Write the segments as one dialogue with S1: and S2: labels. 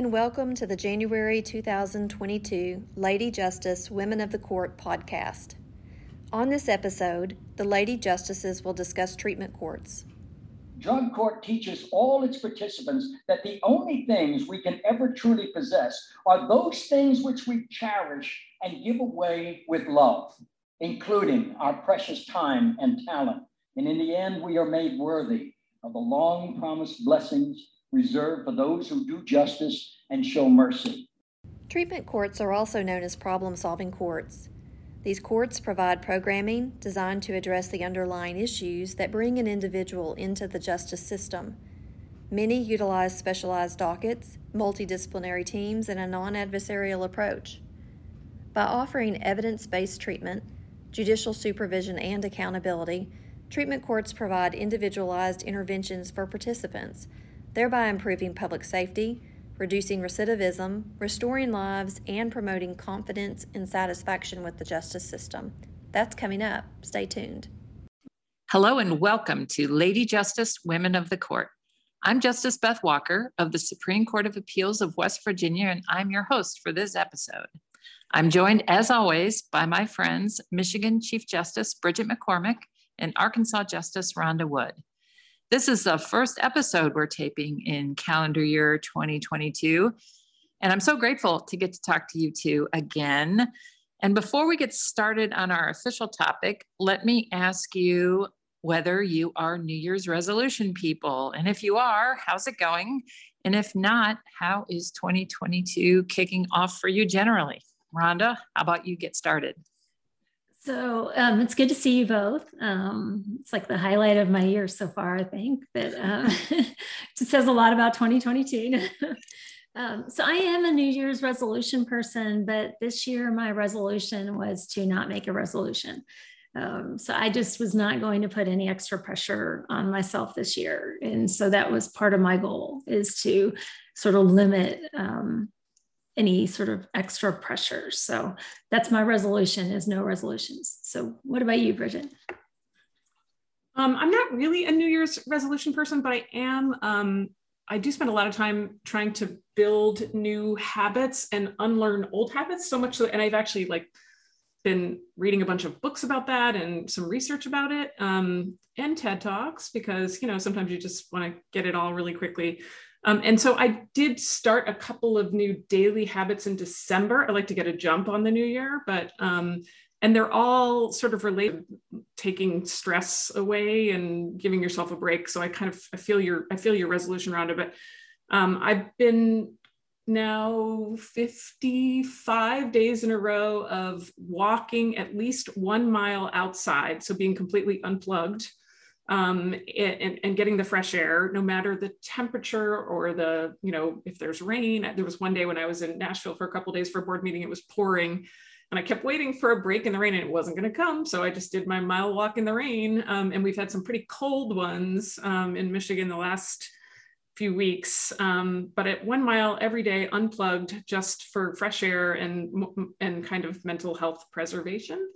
S1: and welcome to the January 2022 Lady Justice Women of the Court podcast. On this episode, the Lady Justices will discuss treatment courts.
S2: Drug court teaches all its participants that the only things we can ever truly possess are those things which we cherish and give away with love, including our precious time and talent. And in the end, we are made worthy of the long promised blessings reserved for those who do justice and show mercy.
S1: Treatment courts are also known as problem solving courts. These courts provide programming designed to address the underlying issues that bring an individual into the justice system. Many utilize specialized dockets, multidisciplinary teams, and a non adversarial approach. By offering evidence based treatment, judicial supervision, and accountability, treatment courts provide individualized interventions for participants thereby improving public safety, reducing recidivism, restoring lives, and promoting confidence and satisfaction with the justice system. That's coming up. Stay tuned.
S3: Hello, and welcome to Lady Justice Women of the Court. I'm Justice Beth Walker of the Supreme Court of Appeals of West Virginia, and I'm your host for this episode. I'm joined, as always, by my friends, Michigan Chief Justice Bridget McCormack and Arkansas Justice Rhonda Wood. This is the first episode we're taping in calendar year 2022. And I'm so grateful to get to talk to you two again. And before we get started on our official topic, let me ask you whether you are New Year's resolution people. And if you are, how's it going? And if not, how is 2022 kicking off for you generally? Rhonda, how about you get started?
S4: So um, it's good to see you both. Um, it's like the highlight of my year so far, I think, that um, it says a lot about 2022. Um, so I am a New Year's resolution person, but this year my resolution was to not make a resolution. Um, so I just was not going to put any extra pressure on myself this year. And so that was part of my goal is to sort of limit um, any sort of extra pressure. So that's my resolution is no resolutions. So what about you, Bridget?
S5: Um, I'm not really a New Year's resolution person, but I am. Um, I do spend a lot of time trying to build new habits and unlearn old habits. So much so, and I've actually like been reading a bunch of books about that and some research about it, um, and TED talks because you know sometimes you just want to get it all really quickly. Um, and so I did start a couple of new daily habits in December. I like to get a jump on the new year, but um, and they're all sort of related, taking stress away and giving yourself a break. So I kind of I feel your I feel your resolution around it. But um, I've been now 55 days in a row of walking at least one mile outside. So being completely unplugged um, and, and, getting the fresh air, no matter the temperature or the, you know, if there's rain. There was one day when I was in Nashville for a couple days for a board meeting, it was pouring. And I kept waiting for a break in the rain and it wasn't going to come. So I just did my mile walk in the rain. Um, and we've had some pretty cold ones um, in Michigan the last few weeks. Um, but at one mile every day, unplugged just for fresh air and, and kind of mental health preservation.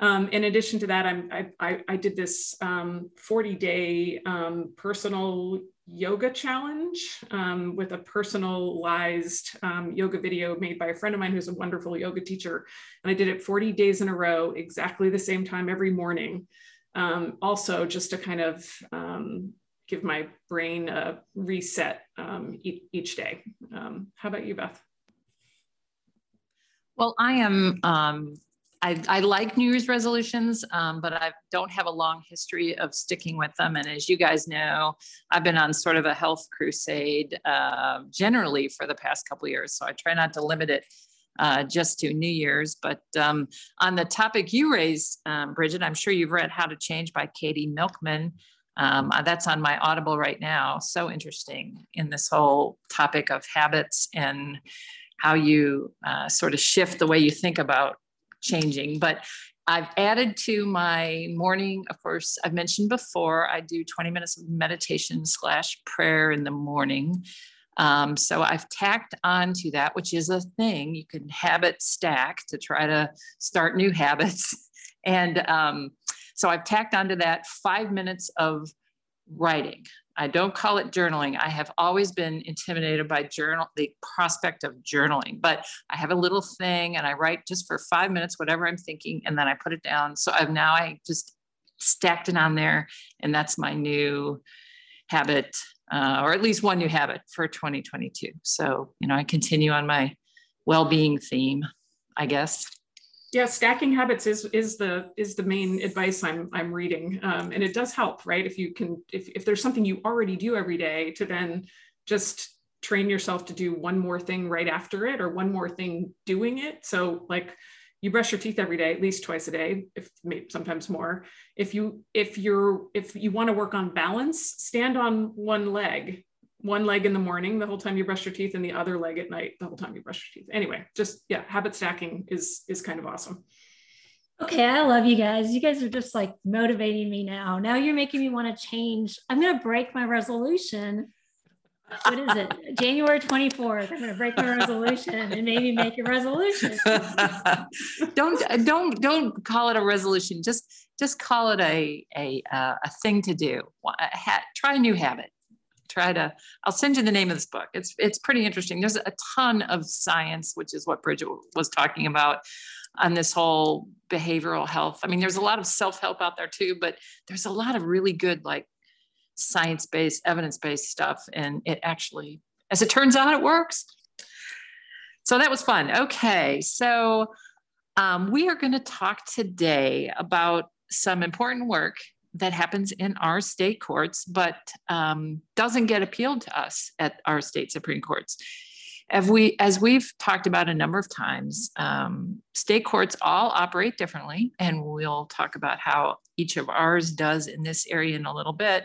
S5: Um, in addition to that, I'm, I, I, I did this um, 40 day um, personal yoga challenge um, with a personalized um, yoga video made by a friend of mine who's a wonderful yoga teacher. And I did it 40 days in a row, exactly the same time every morning. Um, also, just to kind of give my brain a reset each, each, day. how about you, Beth?
S3: Well, I am um, I, I, like New Year's resolutions, um, but I don't have a long history of sticking with them. And as you guys know, I've been on sort of a health crusade uh, generally for the past couple years. So I try not to limit it uh, just to New Year's. But um, on the topic you raised, um, Bridget, I'm sure you've read How to Change by Katie Milkman. Um, uh, that's on my Audible right now. So interesting in this whole topic of habits and how you uh, sort of shift the way you think about changing. But I've added to my morning, of course, I've mentioned before, I do 20 minutes of meditation slash prayer in the morning. Um, so I've tacked on to that, which is a thing. You can habit stack to try to start new habits. And um, so I've tacked onto that five minutes of writing. I don't call it journaling. I have always been intimidated by journal, the prospect of journaling, but I have a little thing and I write just for five minutes, whatever I'm thinking, and then I put it down. So I've now I just stacked it on there, and that's my new habit, uh, or at least one new habit for 2022. So, you know, I continue on my well-being theme, I guess
S5: yeah stacking habits is is the is the main advice i'm i'm reading. Um, and it does help right? If you can if, if there's something you already do every day to then just train yourself to do one more thing right after it or one more thing doing it. So like you brush your teeth every day at least twice a day if maybe sometimes more. If you if you're if you want to work on balance stand on one leg one leg in the morning the whole time you brush your teeth and the other leg at night the whole time you brush your teeth. Anyway just yeah habit stacking is is kind of awesome.
S4: Okay i love you guys. You guys are just like motivating me now. Now you're making me want to change. I'm going to break my resolution. What is it? January 24th i'm going to break my resolution and maybe make a resolution.
S3: Don't don't don't call it a resolution. Just just call it a a, uh, a thing to do. Try a new habit try to i'll send you the name of this book. It's it's pretty interesting. There's a ton of science which is what bridget was talking about on this whole behavioral health. I mean there's a lot of self-help out there too but there's a lot of really good like science-based evidence-based stuff and it actually as it turns out it works. So that was fun. Okay so um, we are going to talk today about some important work that happens in our state courts, but um, doesn't get appealed to us at our state Supreme Courts. As, we, as we've talked about a number of times, um, state courts all operate differently, and we'll talk about how each of ours does in this area in a little bit.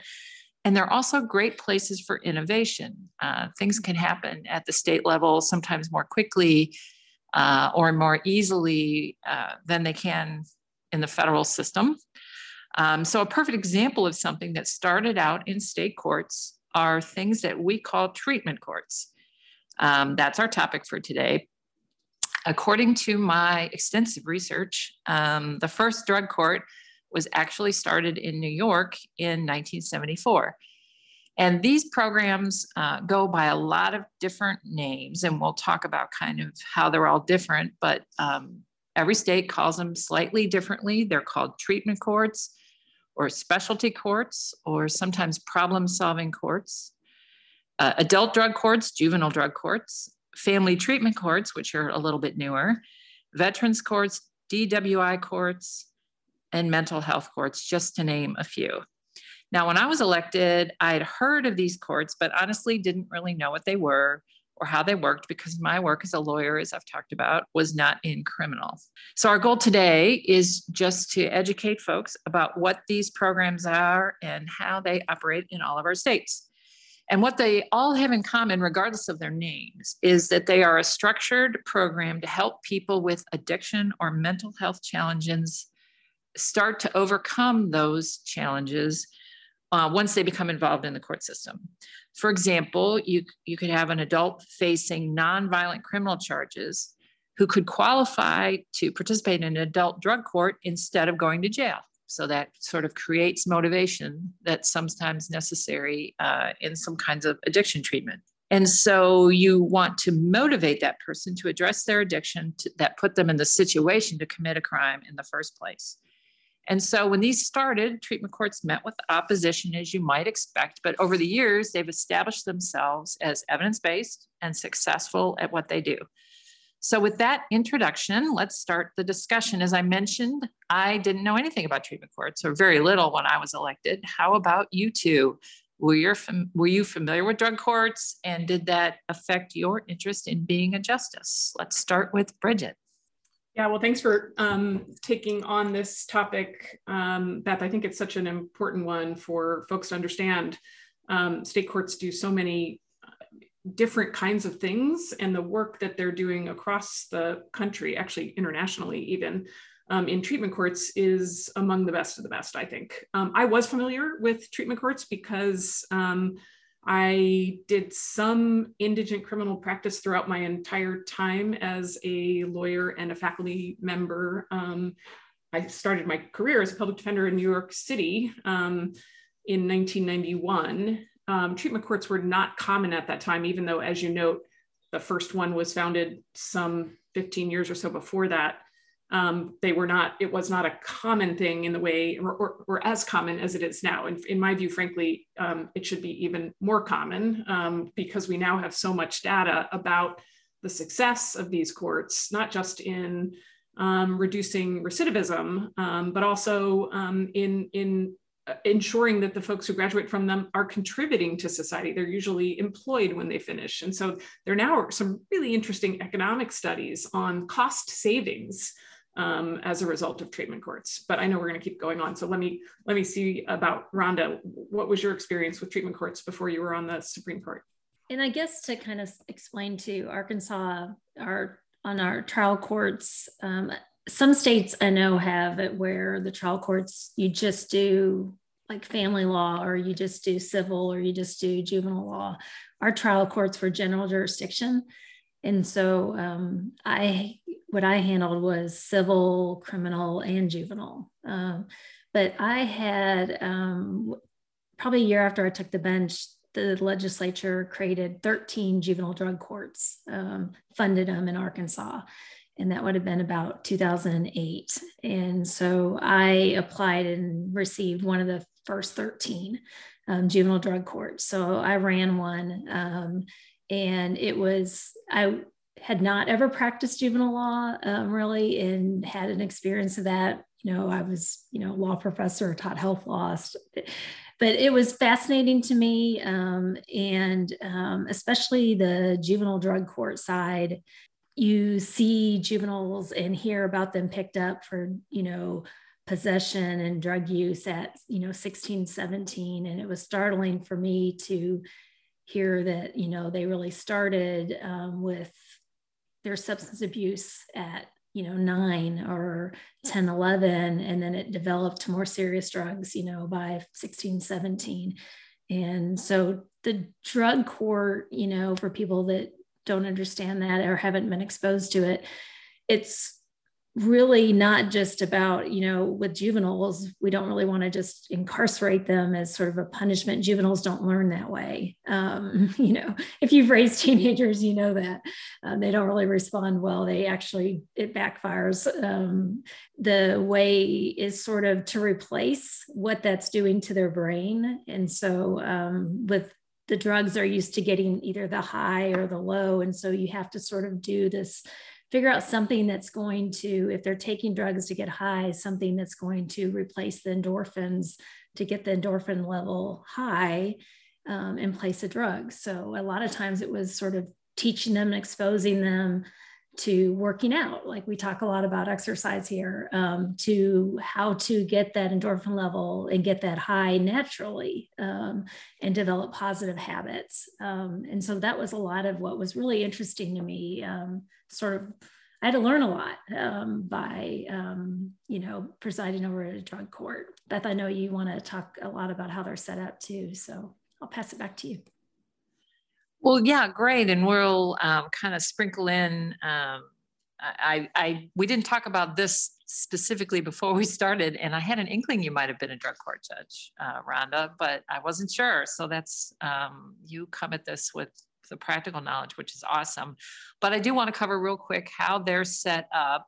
S3: And they're also great places for innovation. Uh, things can happen at the state level sometimes more quickly uh, or more easily uh, than they can in the federal system. Um, so, a perfect example of something that started out in state courts are things that we call treatment courts. Um, that's our topic for today. According to my extensive research, um, the first drug court was actually started in New York in 1974. And these programs uh, go by a lot of different names, and we'll talk about kind of how they're all different, but um, every state calls them slightly differently. They're called treatment courts or specialty courts, or sometimes problem solving courts, uh, adult drug courts, juvenile drug courts, family treatment courts, which are a little bit newer, veterans courts, DWI courts, and mental health courts, just to name a few. Now, when I was elected, I had heard of these courts, but honestly didn't really know what they were or how they worked because my work as a lawyer, as I've talked about, was not in criminal. So, our goal today is just to educate folks about what these programs are and how they operate in all of our states. And what they all have in common, regardless of their names, is that they are a structured program to help people with addiction or mental health challenges start to overcome those challenges uh, once they become involved in the court system. For example, you, you could have an adult facing nonviolent criminal charges who could qualify to participate in an adult drug court instead of going to jail. So that sort of creates motivation that's sometimes necessary uh, in some kinds of addiction treatment. And so you want to motivate that person to address their addiction to, that put them in the situation to commit a crime in the first place. And so when these started, treatment courts met with opposition, as you might expect. But over the years, they've established themselves as evidence based and successful at what they do. So, with that introduction, let's start the discussion. As I mentioned, I didn't know anything about treatment courts or very little when I was elected. How about you two? Were, you were you familiar with drug courts and did that affect your interest in being a justice? Let's start with Bridget.
S5: Yeah, well, thanks for um, taking on this topic, um, Beth. I think it's such an important one for folks to understand. Um, state courts do so many uh, different kinds of things, and the work that they're doing across the country, actually internationally, even um, in treatment courts, is among the best of the best. I think um, I was familiar with treatment courts because um, I did some indigent criminal practice throughout my entire time as a lawyer and a faculty member. Um, I started my career as a public defender in New York City um, in 1991. um, treatment courts were not common at that time, even though, as you note, the first one was founded some 15 years or so before that. Um, they were not, it was not a common thing in the way, or, or, or as common as it is now. And in my view, frankly, um, it should be even more common um, because we now have so much data about the success of these courts, not just in um, reducing recidivism, um, but also um, in, in uh, ensuring that the folks who graduate from them are contributing to society. They're usually employed when they finish. And so there now are some really interesting economic studies on cost savings um, as a result of treatment courts. But I know we're going to keep going on. So let me let me see about Rhonda. What was your experience with treatment courts before you were on the Supreme Court?
S4: And I guess to kind of explain to Arkansas, our on our trial courts, um, some states I know have it where the trial courts you just do like family law or you just do civil or you just do juvenile law. Our trial courts for general jurisdiction. And so um, I what I handled was civil, criminal, and juvenile. Um, but I had um, probably a year after I took the bench, the legislature created 13 juvenile drug courts, um, funded them in Arkansas. And that would have been about 2008. And so I applied and received one of the first 13 um, juvenile drug courts. So I ran one. Um, and it was, I had not ever practiced juvenile law um, really and had an experience of that. You know, I was, you know, law professor, taught health law but it was fascinating to me um, and um, especially the juvenile drug court side you see juveniles and hear about them picked up for you know possession and drug use at you know 16 17 and it was startling for me to hear that you know they really started um, with their substance abuse at you know 9 or 10 11 and then it developed to more serious drugs you know by 16 17 and so the drug court you know for people that don't understand that or haven't been exposed to it it's really not just about you know with juveniles we don't really want to just incarcerate them as sort of a punishment. Juveniles don't learn that way. Um, you know if you've raised teenagers you know that. Um, they don't really respond well. They actually it backfires. Um, the way is sort of to replace what that's doing to their brain. And so um, with the drugs are used to getting either the high or the low. And so you have to sort of do this figure out something that's going to, if they're taking drugs to get high, something that's going to replace the endorphins to get the endorphin level high um, in place of drugs. So a lot of times it was sort of teaching them and exposing them to working out. Like we talk a lot about exercise here um, to how to get that endorphin level and get that high naturally um, and develop positive habits. Um, and so that was a lot of what was really interesting to me um, sort of i had to learn a lot um, by um, you know presiding over a drug court. Beth i know you want to talk a lot about how they're set up too so i'll pass it back to you
S3: well, yeah, great. And we'll um, kind of sprinkle in. Um, I, I, we didn't talk about this specifically before we started, and I had an inkling you might have been a drug court judge, uh, Rhonda, but I wasn't sure. So that's um, you come at this with the practical knowledge, which is awesome. But I do want to cover real quick how they're set up,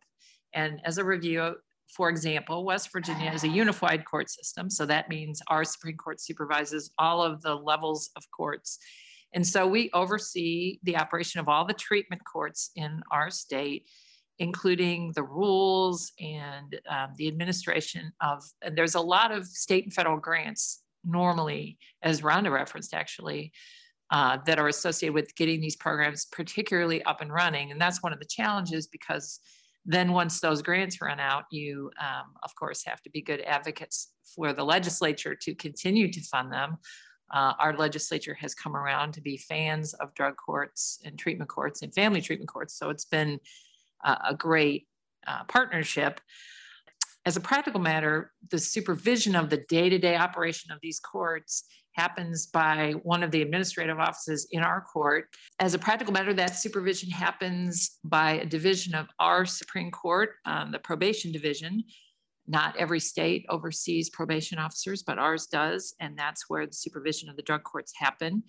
S3: and as a review, for example, West Virginia is a unified court system. So that means our Supreme Court supervises all of the levels of courts and so we oversee the operation of all the treatment courts in our state, including the rules and um, the administration of, and there's a lot of state and federal grants normally, as Rhonda referenced actually, uh, that are associated with getting these programs particularly up and running. And that's one of the challenges because then once those grants run out, you um, of course have to be good advocates for the legislature to continue to fund them uh, our legislature has come around to be fans of drug courts and treatment courts and family treatment courts. So it's been uh, a great uh, partnership. As a practical matter, the supervision of the day to day operation of these courts happens by one of the administrative offices in our court. As a practical matter, that supervision happens by a division of our Supreme Court, um, the probation division, Not every state oversees probation officers, but ours does, and that's where the supervision of the drug courts happen.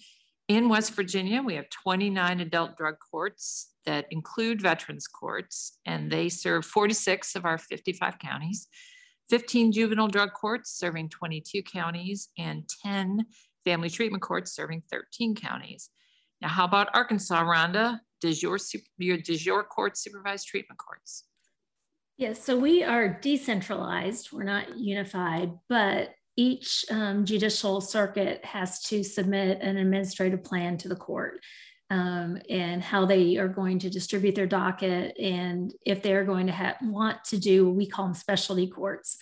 S3: In West Virginia, we have 29 adult drug courts that include veterans courts, and they serve 46 of our 55 counties, 15 juvenile drug courts serving 22 counties, and 10 family treatment courts serving 13 counties. Now, how about Arkansas, Rhonda? Does your, does your court supervise treatment courts?
S4: Yes, so we are decentralized, we're not unified, but each um, judicial circuit has to submit an administrative plan to the court um, and how they are going to distribute their docket. And if they're going to want to do, what we call them specialty courts,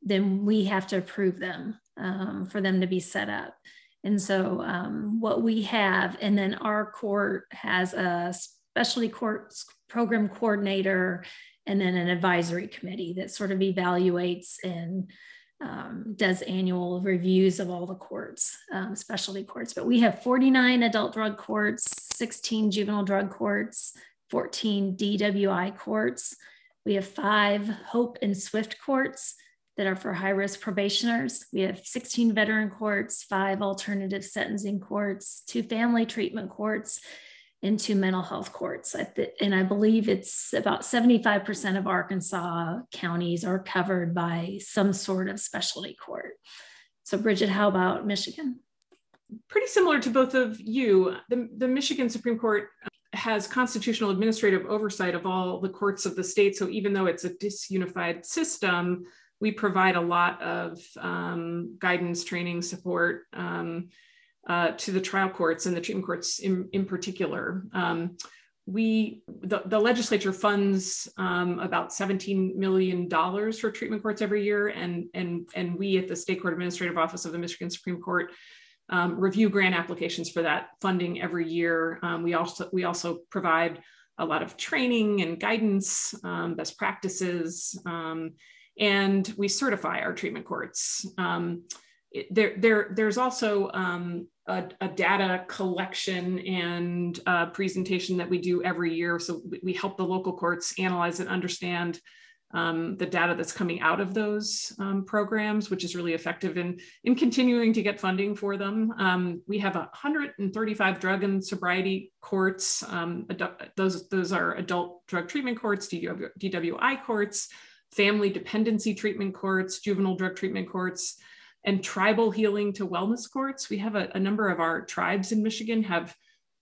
S4: then we have to approve them um, for them to be set up. And so um, what we have, and then our court has a specialty courts program coordinator and then an advisory committee that sort of evaluates and um, does annual reviews of all the courts, um, specialty courts. But we have 49 adult drug courts, 16 juvenile drug courts, 14 DWI courts. We have five Hope and Swift courts that are for high risk probationers. We have 16 veteran courts, five alternative sentencing courts, two family treatment courts, into mental health courts. And I believe it's about 75% of Arkansas counties are covered by some sort of specialty court. So, Bridget, how about Michigan?
S5: Pretty similar to both of you. The, the Michigan Supreme Court has constitutional administrative oversight of all the courts of the state. So, even though it's a disunified system, we provide a lot of um, guidance, training, support. Um, uh, to the trial courts and the treatment courts in, in particular. Um, we the, the, legislature funds um, about 17 million dollars for treatment courts every year. And and and we at the state court administrative office of the michigan supreme court um, review grant applications for that funding every year. Um, we also we also provide a lot of training and guidance um, best practices um, and we certify our treatment courts there, there, there's also um, a, a, data collection and uh, presentation that we do every year. So we help the local courts analyze and understand um, the data that's coming out of those um, programs, which is really effective in, in continuing to get funding for them. Um, we have 135 drug and sobriety courts. Um, those, those are adult drug treatment courts, DWI courts, family dependency treatment courts, juvenile drug treatment courts, and tribal healing to wellness courts. We have a, a number of our tribes in Michigan have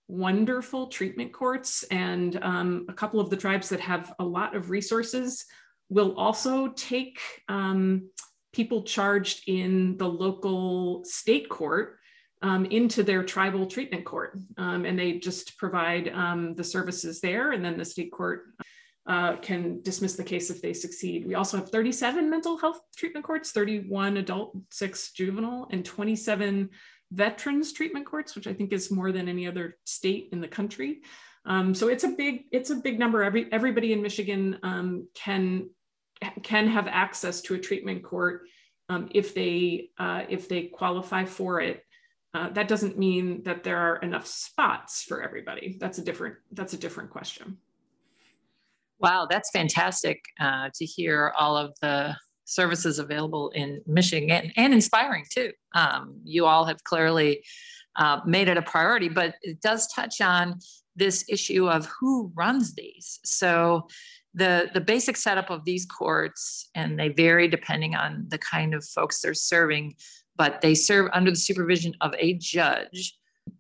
S5: wonderful treatment courts, and um, a couple of the tribes that have a lot of resources will also take um, people charged in the local state court um, into their tribal treatment court. Um, and they just provide um, the services there, and then the state court uh, can dismiss the case if they succeed. We also have 37 mental health treatment courts, 31 adult, six juvenile, and 27 veterans treatment courts, which I think is more than any other state in the country. Um, so it's a big it's a big number. Every everybody in Michigan um, can can have access to a treatment court um, if they uh, if they qualify for it. Uh, that doesn't mean that there are enough spots for everybody. That's a different that's a different question.
S3: Wow, that's fantastic uh, to hear all of the services available in Michigan and inspiring too. Um, you all have clearly uh, made it a priority, but it does touch on this issue of who runs these. So the the basic setup of these courts, and they vary depending on the kind of folks they're serving, but they serve under the supervision of a judge.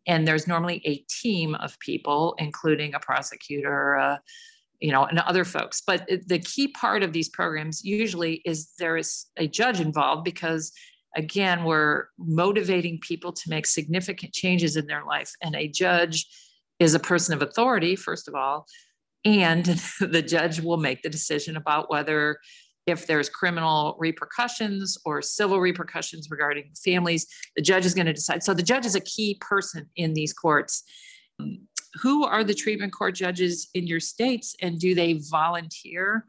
S3: And there's normally a team of people, including a prosecutor, a you know, and other folks. But the key part of these programs usually is there is a judge involved because, again, we're motivating people to make significant changes in their life. And a judge is a person of authority, first of all, and the judge will make the decision about whether if there's criminal repercussions or civil repercussions regarding families the judge is going to decide so the judge is a key person in these courts who are the treatment court judges in your states and do they volunteer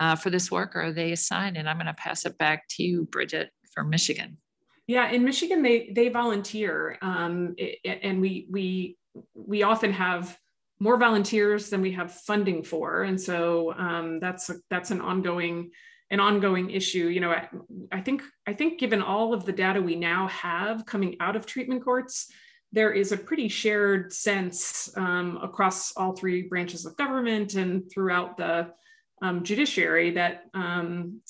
S3: uh, for this work or are they assigned? And I'm going to pass it back to you, Bridget, from Michigan.
S5: Yeah, in Michigan, they they volunteer, um, and we we we often have more volunteers than we have funding for, and so um, that's a, that's an ongoing an ongoing issue. You know, I, I think I think given all of the data we now have coming out of treatment courts, there is a pretty shared sense um, across all three branches of government and throughout the um, judiciary that um,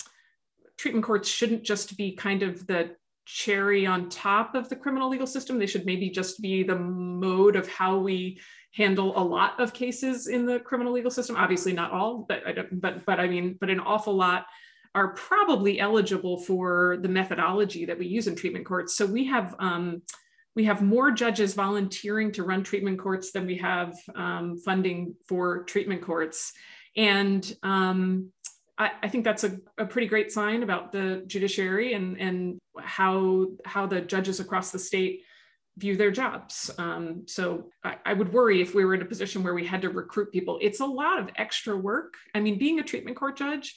S5: treatment courts shouldn't just be kind of the cherry on top of the criminal legal system. They should maybe just be the mode of how we handle a lot of cases in the criminal legal system. Obviously, not all, but but but I mean, but an awful lot are probably eligible for the methodology that we use in treatment courts. So we have um, we have more judges volunteering to run treatment courts than we have um, funding for treatment courts. And um, I, I, think that's a, a, pretty great sign about the judiciary and, and how, how the judges across the state view their jobs. Um, so I, I, would worry if we were in a position where we had to recruit people. It's a lot of extra work. I mean, being a treatment court judge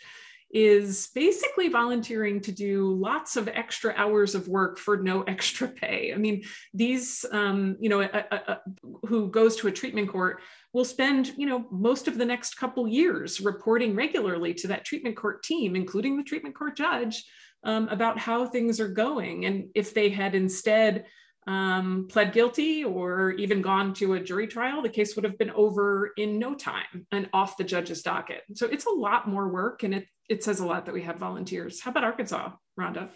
S5: is basically volunteering to do lots of extra hours of work for no extra pay. I mean, these, um, you know, a, a, a, who goes to a treatment court will spend, you know, most of the next couple years reporting regularly to that treatment court team, including the treatment court judge, um, about how things are going. And if they had instead um, pled guilty or even gone to a jury trial, the case would have been over in no time and off the judge's docket. So it's a lot more work and it, it says a lot that we have volunteers. How about Arkansas, Rhonda?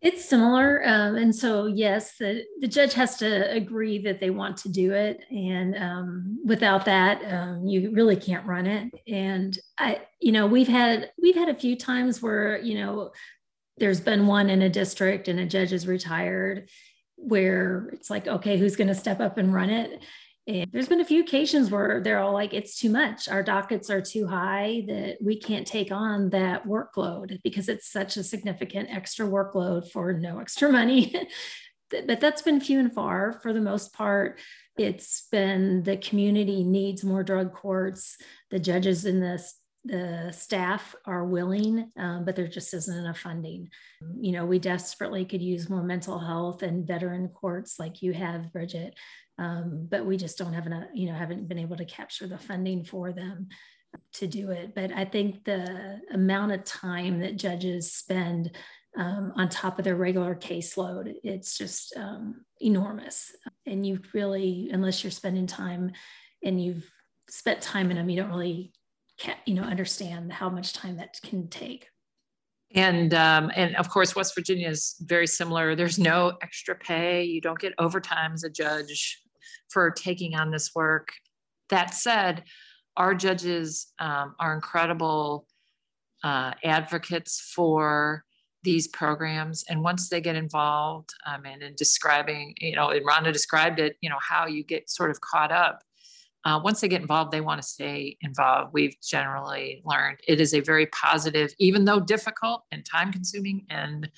S4: It's similar. Um, and so, yes, the, the judge has to agree that they want to do it. And um, without that, um, you really can't run it. And I, you know, we've had, we've had a few times where, you know, there's been one in a district and a judge is retired where it's like, okay, who's going to step up and run it? And there's been a few occasions where they're all like, it's too much. Our dockets are too high that we can't take on that workload because it's such a significant extra workload for no extra money. but that's been few and far. For the most part, it's been the community needs more drug courts. The judges in this the staff are willing, um, but there just isn't enough funding. You know, we desperately could use more mental health and veteran courts like you have, Bridget, um, but we just don't have enough, you know, haven't been able to capture the funding for them to do it. But I think the amount of time that judges spend um, on top of their regular caseload, it's just um, enormous. And you really, unless you're spending time and you've spent time in them, you don't really can't, you know, understand how much time that can take.
S3: And um, and of course, West Virginia is very similar. There's no extra pay. You don't get overtime as a judge for taking on this work. That said, our judges um, are incredible uh, advocates for these programs. And once they get involved, um, and in describing, you know, and Rhonda described it, you know, how you get sort of caught up uh, once they get involved, they want to stay involved. We've generally learned it is a very positive, even though difficult and time consuming and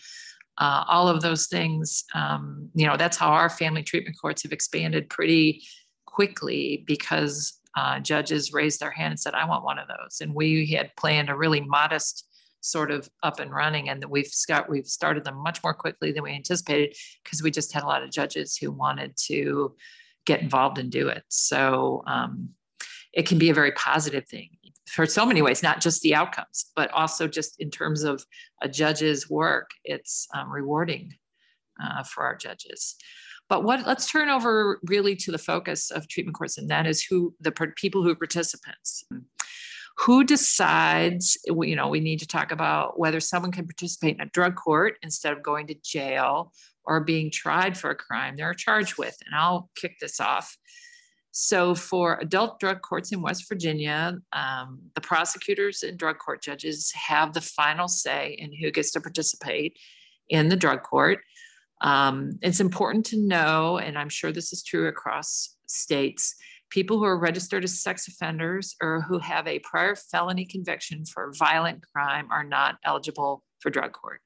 S3: uh, all of those things. Um, you know, that's how our family treatment courts have expanded pretty quickly because uh, judges raised their hand and said, I want one of those. And we had planned a really modest sort of up and running and that we've got we've started them much more quickly than we anticipated because we just had a lot of judges who wanted to get involved and do it. So um, it can be a very positive thing for so many ways, not just the outcomes, but also just in terms of a judge's work. It's um, rewarding uh, for our judges. But what let's turn over really to the focus of treatment courts, and that is who the people who are participants. Who decides, you know, we need to talk about whether someone can participate in a drug court instead of going to jail or being tried for a crime they're charged with. And I'll kick this off. So, for adult drug courts in West Virginia, um, the prosecutors and drug court judges have the final say in who gets to participate in the drug court. Um, it's important to know, and I'm sure this is true across states, people who are registered as sex offenders or who have a prior felony conviction for violent crime are not eligible for drug court.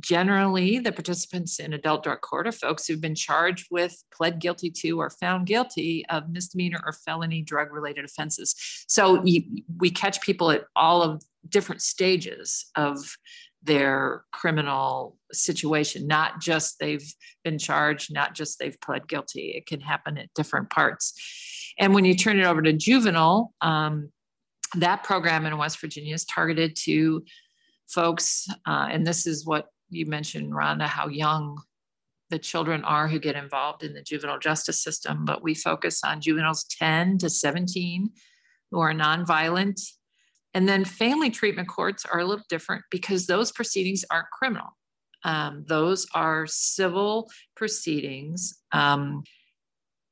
S3: Generally, the participants in adult drug court are folks who've been charged with, pled guilty to, or found guilty of misdemeanor or felony drug related offenses. So you, we catch people at all of different stages of their criminal situation, not just they've been charged, not just they've pled guilty. It can happen at different parts. And when you turn it over to juvenile, um, that program in West Virginia is targeted to folks, uh, and this is what you mentioned, Rhonda, how young the children are who get involved in the juvenile justice system, but we focus on juveniles 10 to 17 who are nonviolent. And then family treatment courts are a little different because those proceedings aren't criminal. Um, those are civil proceedings um,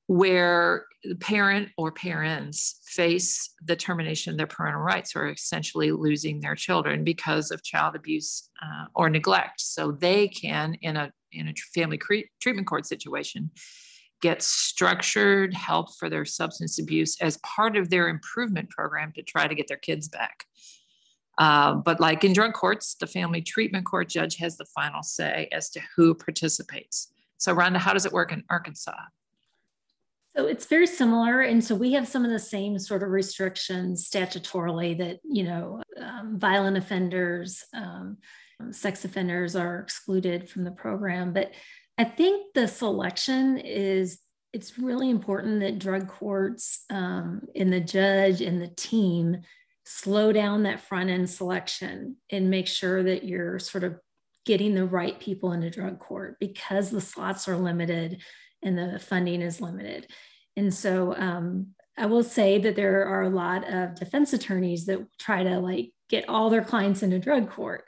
S3: where the parent or parents face the termination of their parental rights or essentially losing their children because of child abuse uh, or neglect. So they can, in a in a family cre- treatment court situation, get structured help for their substance abuse as part of their improvement program to try to get their kids back. Uh, but like in drug courts, the family treatment court judge has the final say as to who participates. So, Rhonda, how does it work in Arkansas?
S4: So it's very similar. And so we have some of the same sort of restrictions statutorily that, you know, um, violent offenders, um, sex offenders are excluded from the program. But I think the selection is, it's really important that drug courts um, and the judge and the team slow down that front end selection and make sure that you're sort of getting the right people into drug court because the slots are limited and the funding is limited. And so um, I will say that there are a lot of defense attorneys that try to like get all their clients into drug court.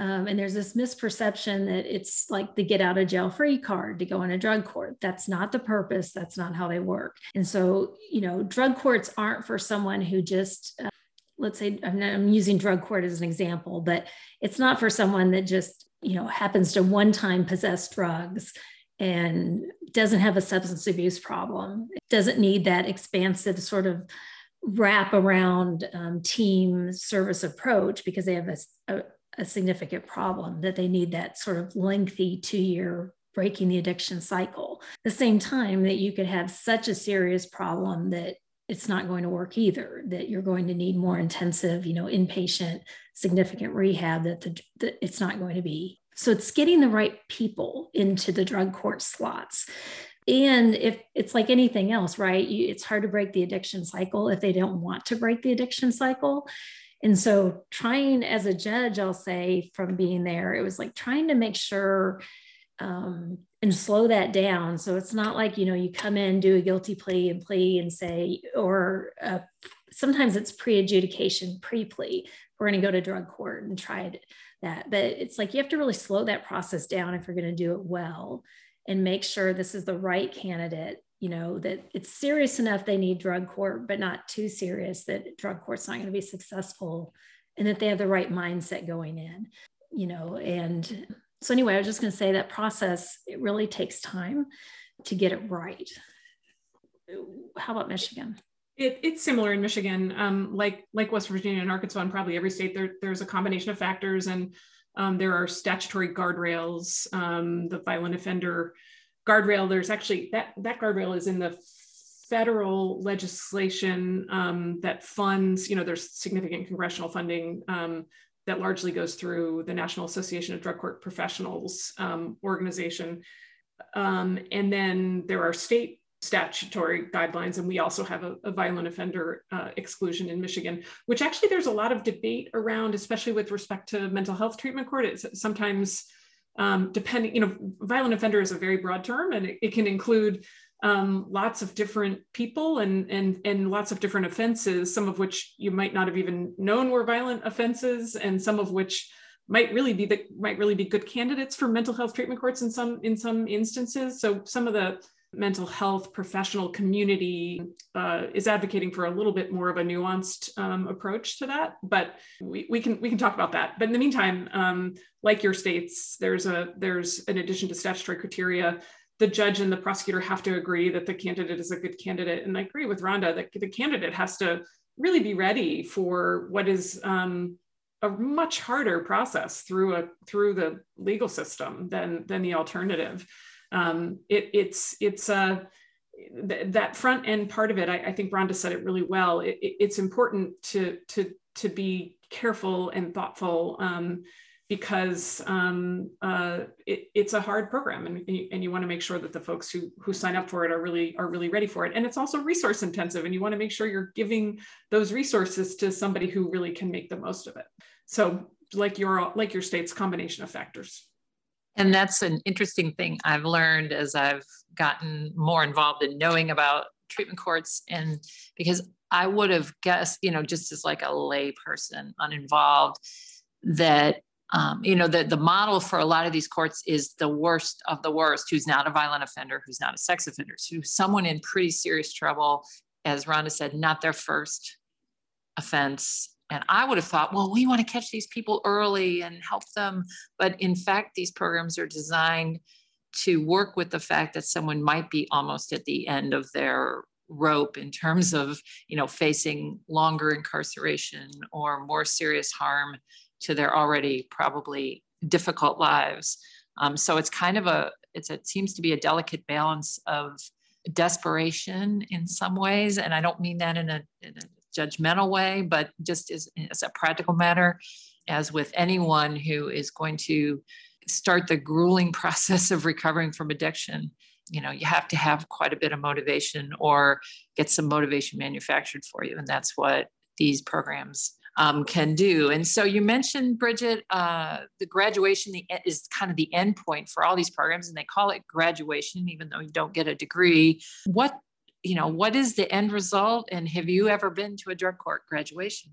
S4: Um, and there's this misperception that it's like the get out of jail free card to go in a drug court. That's not the purpose. That's not how they work. And so, you know, drug courts aren't for someone who just, uh, let's say, I'm, not, I'm using drug court as an example, but it's not for someone that just, you know, happens to one time possess drugs and doesn't have a substance abuse problem, it doesn't need that expansive sort of wrap around um, team service approach because they have a, a, a significant problem that they need that sort of lengthy two year breaking the addiction cycle. the same time that you could have such a serious problem that it's not going to work either that you're going to need more intensive you know inpatient significant rehab that, the, that it's not going to be so it's getting the right people into the drug court slots. And if it's like anything else, right? You, it's hard to break the addiction cycle if they don't want to break the addiction cycle. And so, trying as a judge, I'll say from being there, it was like trying to make sure um, and slow that down. So it's not like, you know, you come in, do a guilty plea and plea and say, or uh, sometimes it's pre adjudication, pre plea. We're going to go to drug court and try that. But it's like you have to really slow that process down if you're going to do it well and make sure this is the right candidate you know that it's serious enough they need drug court but not too serious that drug court's not going to be successful and that they have the right mindset going in you know and so anyway i was just going to say that process it really takes time to get it right how about michigan
S5: it, it's similar in Michigan, um, like like West Virginia and Arkansas, and probably every state. There, there's a combination of factors, and um, there are statutory guardrails. Um, the violent offender guardrail. There's actually that that guardrail is in the federal legislation um, that funds. You know, there's significant congressional funding um, that largely goes through the National Association of Drug Court Professionals um, organization, and then there are state statutory guidelines. And we also have a, a violent offender uh, exclusion in Michigan, which actually there's a lot of debate around, especially with respect to mental health treatment court. It's sometimes um, depending, you know, violent offender is a very broad term and it, it can include um, lots of different people and, and, and lots of different offenses, some of which you might not have even known were violent offenses and some of which might really be the might really be good candidates for mental health treatment courts in some in some instances. So some of the mental health professional community uh, is advocating for a little bit more of a nuanced um, approach to that but we, we can we can talk about that. But in the meantime um, like your states there's a there's an addition to statutory criteria. The judge and the prosecutor have to agree that the candidate is a good candidate. And i agree with rhonda that the candidate has to really be ready for what is um, a much harder process through a through the legal system than than the alternative um, it, it's it's uh, th- that front end part of it. I, I, think Rhonda said it really well. It, it, it's important to to to be careful and thoughtful um, because um, uh, it, it's a hard program and, and you want to make sure that the folks who, who sign up for it are really are really ready for it and it's also resource intensive and you want to make sure you're giving those resources to somebody who really can make the most of it so like your like your state's combination of factors
S3: and that's an interesting thing I've learned as I've gotten more involved in knowing about treatment courts and because I would have guessed, you know, just as like a lay person, uninvolved, that um, you know, the, the model for a lot of these courts is the worst of the worst, who's not a violent offender, who's not a sex offender, who's someone in pretty serious trouble, as Rhonda said, not their first offense. And I would have thought, well, we want to catch these people early and help them. But in fact, these programs are designed to work with the fact that someone might be almost at the end of their rope in terms of you know facing longer incarceration or more serious harm to their already probably difficult lives um, so it's kind of a it's it seems to be a delicate balance of desperation in some ways and i don't mean that in a, in a judgmental way but just as, as a practical matter as with anyone who is going to start the grueling process of recovering from addiction you know you have to have quite a bit of motivation or get some motivation manufactured for you and that's what these programs um, can do. And so you mentioned bridget uh, the graduation is kind of the end point for all these programs and they call it graduation even though you don't get a degree. What you know what is the end result and have you ever been to a drug court graduation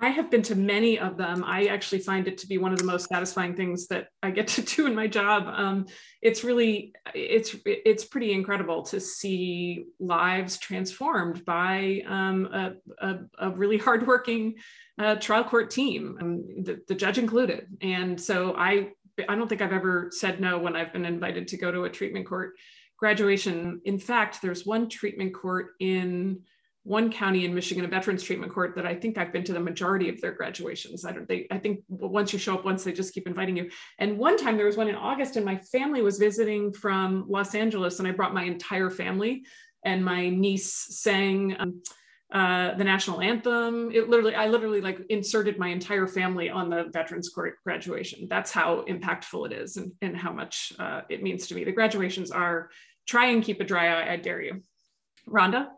S5: I have been to many of them. I actually find it to be one of the most satisfying things that I get to do in my job. Um, it's really, it's it's pretty incredible to see lives transformed by um, a, a, a, really hardworking uh, trial court team, um, the, the judge included. And so I, I don't think I've ever said no when I've been invited to go to a treatment court graduation. In fact, there's one treatment court in one county in Michigan, a veterans treatment court that I think I've been to the majority of their graduations. I don't they I think once you show up once they just keep inviting you. And one time there was one in August and my family was visiting from Los Angeles and I brought my entire family and my niece sang um, uh, the national anthem. It literally, I literally like inserted my entire family on the Veterans Court graduation. That's how impactful it is and, and how much uh, it means to me. The graduations are try and keep a dry eye, I dare you. Rhonda?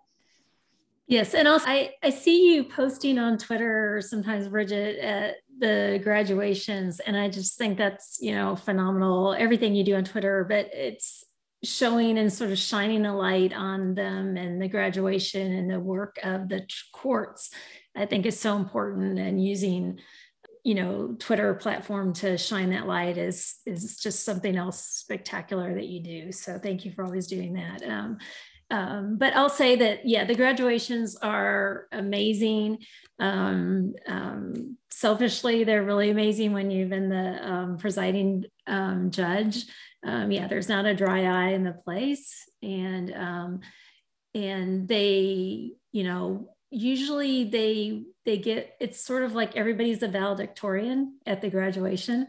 S4: Yes, and also I, I see you posting on Twitter sometimes, Bridget, at the graduations, and I just think that's you know phenomenal. Everything you do on Twitter, but it's showing and sort of shining a light on them and the graduation and the work of the courts. I think is so important, and using you know Twitter platform to shine that light is is just something else spectacular that you do. So thank you for always doing that. Um, um, but I'll say that, yeah, the graduations are amazing. Um, um, selfishly, they're really amazing when you've been the um, presiding um, judge. Um, yeah, there's not a dry eye in the place. And, and they, you know, usually they they get it's sort of like everybody's a valedictorian at the graduation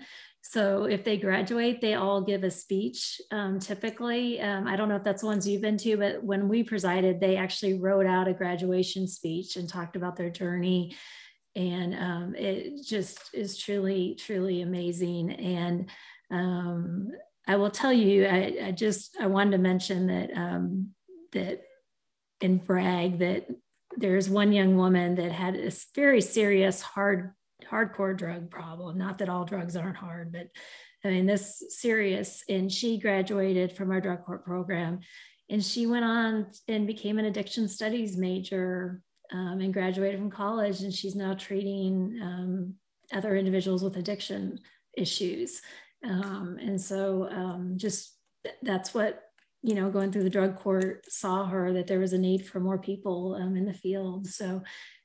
S4: so if they graduate, they all give a speech um, typically. Um, I don't know if that's the ones you've been to, but when we presided, they actually wrote out a graduation speech and talked about their journey. And um, it just is truly, truly amazing. And um, I will tell you, I, I, just, I wanted to mention that, um, that and brag that there's one young woman that had a very serious hard hardcore drug problem. Not that all drugs aren't hard, but I mean, this serious. And she graduated from our drug court program and she went on and became an addiction studies major um, and graduated from college. And she's now treating um, other individuals with addiction issues. Um, and so um, just that's what you know, going through the drug court saw her that there was a need for more people um, in the field. So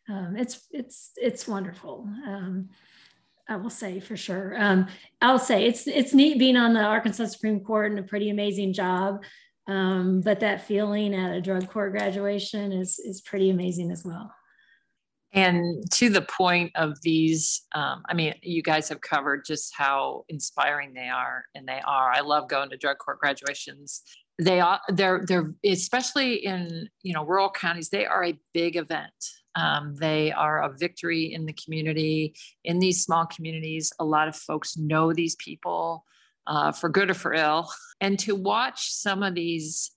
S4: um, it's it's it's wonderful. Um, I will say for sure. Um, I'll say it's it's neat being on the Arkansas Supreme Court and a pretty amazing job. Um, but that feeling at a drug court graduation is is pretty amazing as well.
S3: And to the point of these, um, I mean, you guys have covered just how inspiring they are, and they are. I love going to drug court graduations they are they're they're especially in you know rural counties they are a big event. Um, they are a victory in the community in these small communities. A lot of folks know these people uh, for good or for ill. And to watch some of these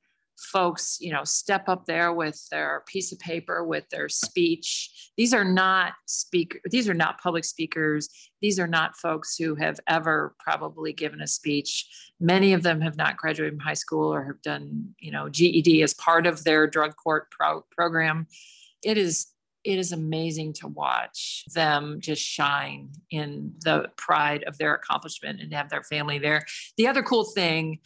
S3: folks you know step up there with their piece of paper with their speech. These are not speaker these are not public speakers. These are not folks who have ever probably given a speech. Many of them have not graduated from high school or have done you know ged as part of their drug court pro- program. It is it is amazing to watch them just shine in the pride of their accomplishment and have their family there. The other cool thing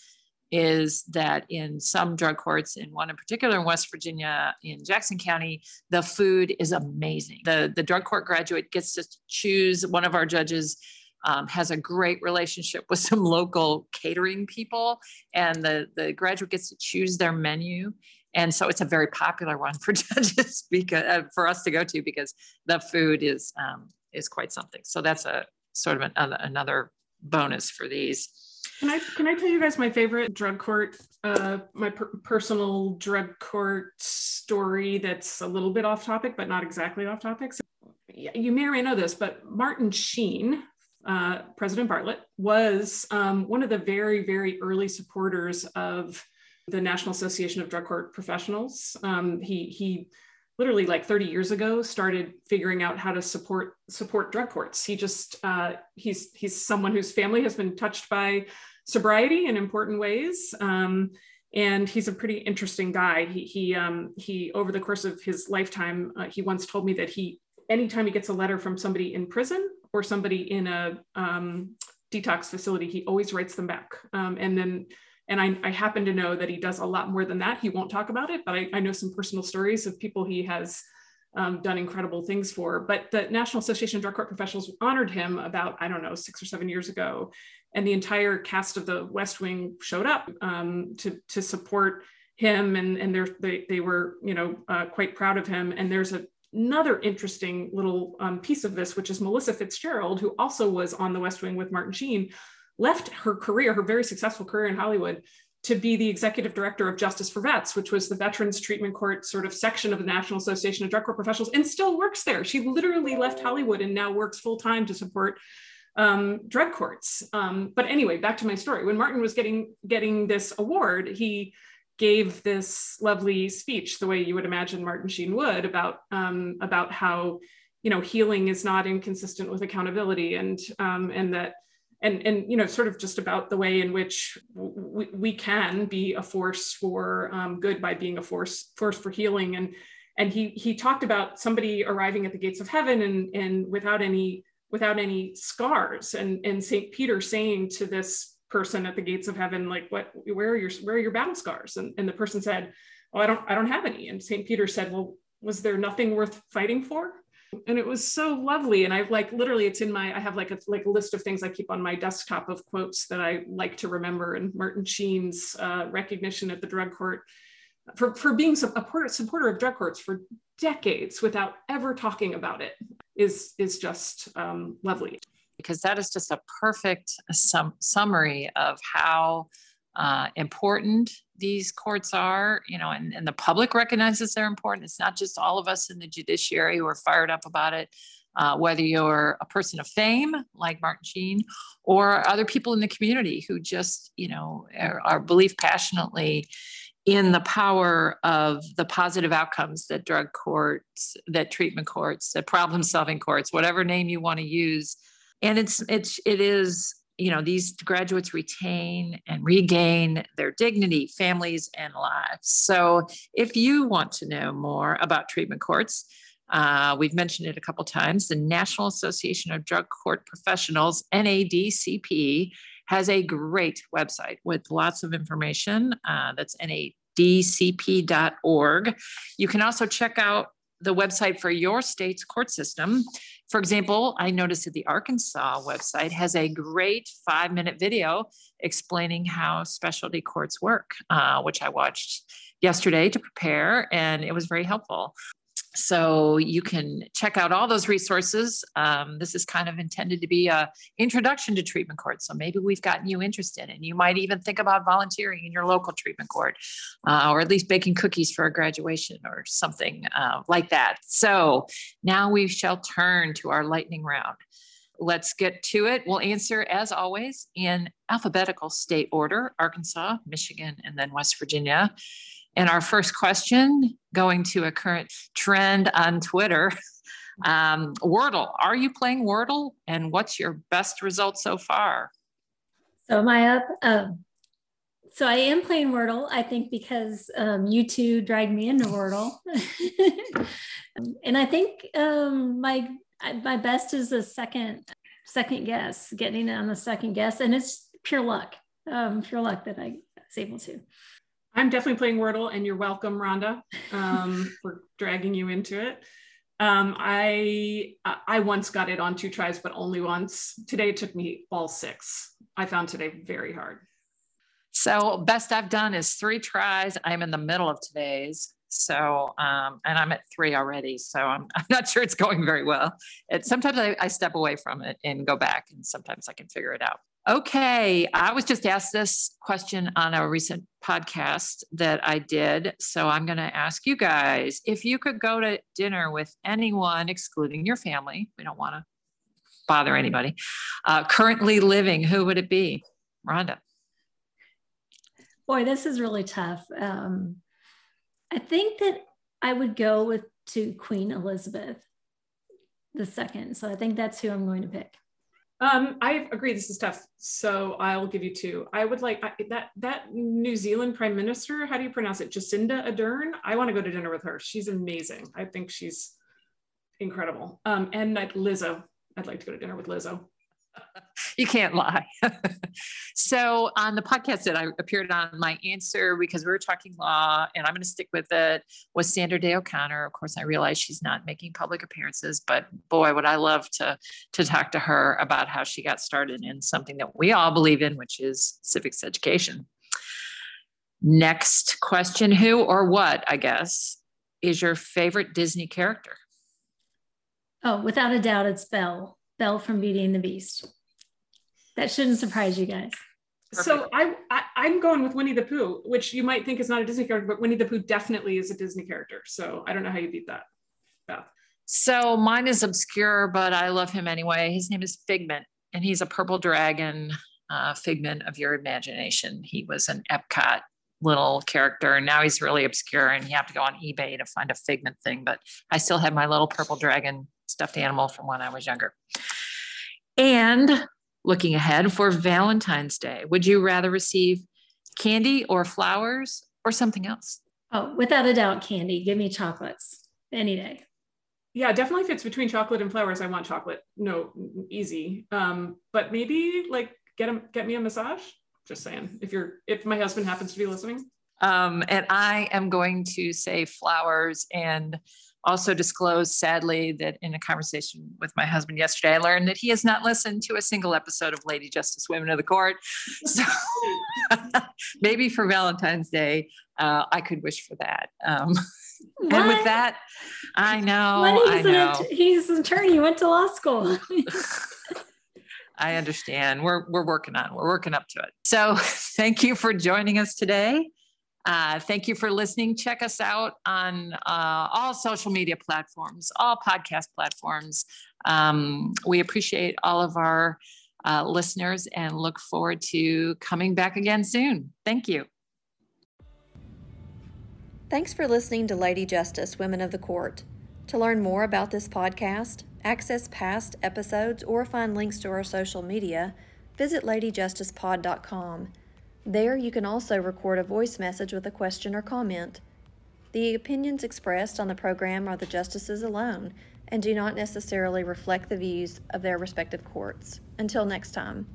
S3: is that in some drug courts, in one in particular in West Virginia, in Jackson County, the food is amazing. The, the drug court graduate gets to choose one of our judges. Um, has a great relationship with some local catering people, and the, the graduate gets to choose their menu. And so it's a very popular one for judges because uh, for us to go to because the food is um, is quite something. So that's a sort of an, another bonus for these.
S5: Can I can I tell you guys my favorite drug court, uh, my per- personal drug court story that's a little bit off topic, but not exactly off topic. So, you may or may know this, but Martin Sheen, uh, President Bartlet, was um, one of the very very early supporters of the National Association of Drug Court Professionals. Um, he he literally like 30 years ago started figuring out how to support support drug courts. He just uh, he's he's someone whose family has been touched by sobriety in important ways um, and he's a pretty interesting guy. He he um, he over the course of his lifetime uh, he once told me that he anytime he gets a letter from somebody in prison or somebody in a um, detox facility he always writes them back. Um, and then and I, I, happen to know that he does a lot more than that. He won't talk about it, but I, I know some personal stories of people he has um, done incredible things for. But the National Association of Drug Court Professionals honored him about, I don't know, six or seven years ago. And the entire cast of the West Wing showed up um, to, to support him. And, and they, they were, you know, uh, quite proud of him. And there's a, another interesting little um, piece of this, which is Melissa Fitzgerald, who also was on the West Wing with Martin Sheen, left her career, her very successful career in Hollywood, to be the executive director of Justice for Vets, which was the Veterans Treatment Court sort of section of the National Association of Drug Court Professionals, and still works there. She literally left Hollywood and now works full time to support um, drug courts. Um, but anyway, back to my story. When Martin was getting getting this award, he gave this lovely speech, the way you would imagine Martin Sheen would, about um, about how you know healing is not inconsistent with accountability, and um, and that and and you know sort of just about the way in which we, we can be a force for um, good by being a force force for healing. And and he he talked about somebody arriving at the gates of heaven and and without any without any scars. And and saint peter saying to this person at the gates of heaven like what where are your where are your battle scars? And, and the person said oh i don't i don't have any. And saint peter said well was there nothing worth fighting for and it was so lovely. And i've like literally it's in my i have like a like a list of things i keep on my desktop of quotes that i like to remember and martin sheen's uh, recognition at the drug court for, for being a supporter of drug courts for decades without ever talking about it is is just um, lovely.
S3: Because that is just a perfect sum- summary of how uh, important these courts are, you know, and, and the public recognizes they're important. It's not just all of us in the judiciary who are fired up about it. Uh, whether you're a person of fame like Martin Sheen or other people in the community who just, you know, are, are believe passionately in the power of the positive outcomes that drug courts, that treatment courts, that problem solving courts, whatever name you want to use. And it's, it's, it is you know these graduates retain and regain their dignity families and lives. So if you want to know more about treatment courts uh, we've mentioned it a couple times the national association of drug court professionals nadcp has a great website with lots of information uh, that's nadcp.org you can also check out the website for your state's court system for example, I noticed that the Arkansas website has a great five minute video explaining how specialty courts work, uh, which I watched yesterday to prepare, and it was very helpful. So you can check out all those resources. Um, this is kind of intended to be a introduction to treatment court. So maybe we've gotten you interested, and you might even think about volunteering in your local treatment court, uh, or at least baking cookies for a graduation or something uh, like that. So now we shall turn to our lightning round. Let's get to it. We'll answer, as always, in alphabetical state order Arkansas, Michigan, and then West Virginia. And our first question, going to a current trend on Twitter um, Wordle. Are you playing Wordle? And what's your best result so far?
S4: So, am I up? Um, so, I am playing Wordle, I think, because um, you two dragged me into Wordle. and I think um, my my best is a second second guess, getting on the second guess, and it's pure luck, um, pure luck that I was able to.
S5: I'm definitely playing Wordle, and you're welcome, Rhonda, um, for dragging you into it. Um, I I once got it on two tries, but only once. Today it took me all six. I found today very hard.
S3: So best I've done is three tries. I'm in the middle of today's. So, um, and I'm at three already. So I'm, I'm not sure it's going very well. It, sometimes I, I step away from it and go back, and sometimes I can figure it out. Okay, I was just asked this question on a recent podcast that I did. So I'm going to ask you guys if you could go to dinner with anyone, excluding your family, we don't want to bother anybody, uh, currently living, who would it be? Rhonda.
S4: Boy, this is really tough. Um, I think that I would go with to Queen Elizabeth second. So I think that's who I'm going to pick.
S5: Um, I agree. This is tough. So I'll give you two. I would like I, that that New Zealand Prime Minister. How do you pronounce it? Jacinda Ardern. I want to go to dinner with her. She's amazing. I think she's incredible. Um, and like Lizzo. I'd like to go to dinner with Lizzo
S3: you can't lie. so on the podcast that I appeared on, my answer because we were talking law, and I'm going to stick with it, was Sandra Day O'Connor. Of course, I realize she's not making public appearances, but boy, would I love to to talk to her about how she got started in something that we all believe in, which is civics education. Next question: Who or what? I guess is your favorite Disney character?
S4: Oh, without a doubt, it's Belle. Belle from Beauty and the Beast. That shouldn't surprise you guys.
S5: Perfect. So I, I am going with Winnie the Pooh, which you might think is not a Disney character, but Winnie the Pooh definitely is a Disney character. So I don't know how you beat that. Beth.
S3: So mine is obscure, but I love him anyway. His name is Figment, and he's a purple dragon, uh, figment of your imagination. He was an Epcot little character, and now he's really obscure, and you have to go on eBay to find a Figment thing. But I still have my little purple dragon stuffed animal from when I was younger. And looking ahead for Valentine's Day, would you rather receive candy or flowers or something else?
S4: Oh, without a doubt, candy. Give me chocolates any day.
S5: Yeah, definitely if it's between chocolate and flowers, I want chocolate. No, easy. Um, but maybe like get a, get me a massage. Just saying. If you're if my husband happens to be listening.
S3: Um, and I am going to say flowers and also disclosed, sadly, that in a conversation with my husband yesterday, I learned that he has not listened to a single episode of Lady Justice Women of the Court. So maybe for Valentine's Day, uh, I could wish for that. Um, and with that, I know. I know.
S4: An, he's an attorney. He went to law school.
S3: I understand. We're we're working on. We're working up to it. So, thank you for joining us today. Uh, thank you for listening. Check us out on uh, all social media platforms, all podcast platforms. Um, we appreciate all of our uh, listeners and look forward to coming back again soon. Thank you.
S1: Thanks for listening to Lady Justice Women of the Court. To learn more about this podcast, access past episodes, or find links to our social media, visit ladyjusticepod.com. There, you can also record a voice message with a question or comment. The opinions expressed on the program are the justices alone and do not necessarily reflect the views of their respective courts. Until next time.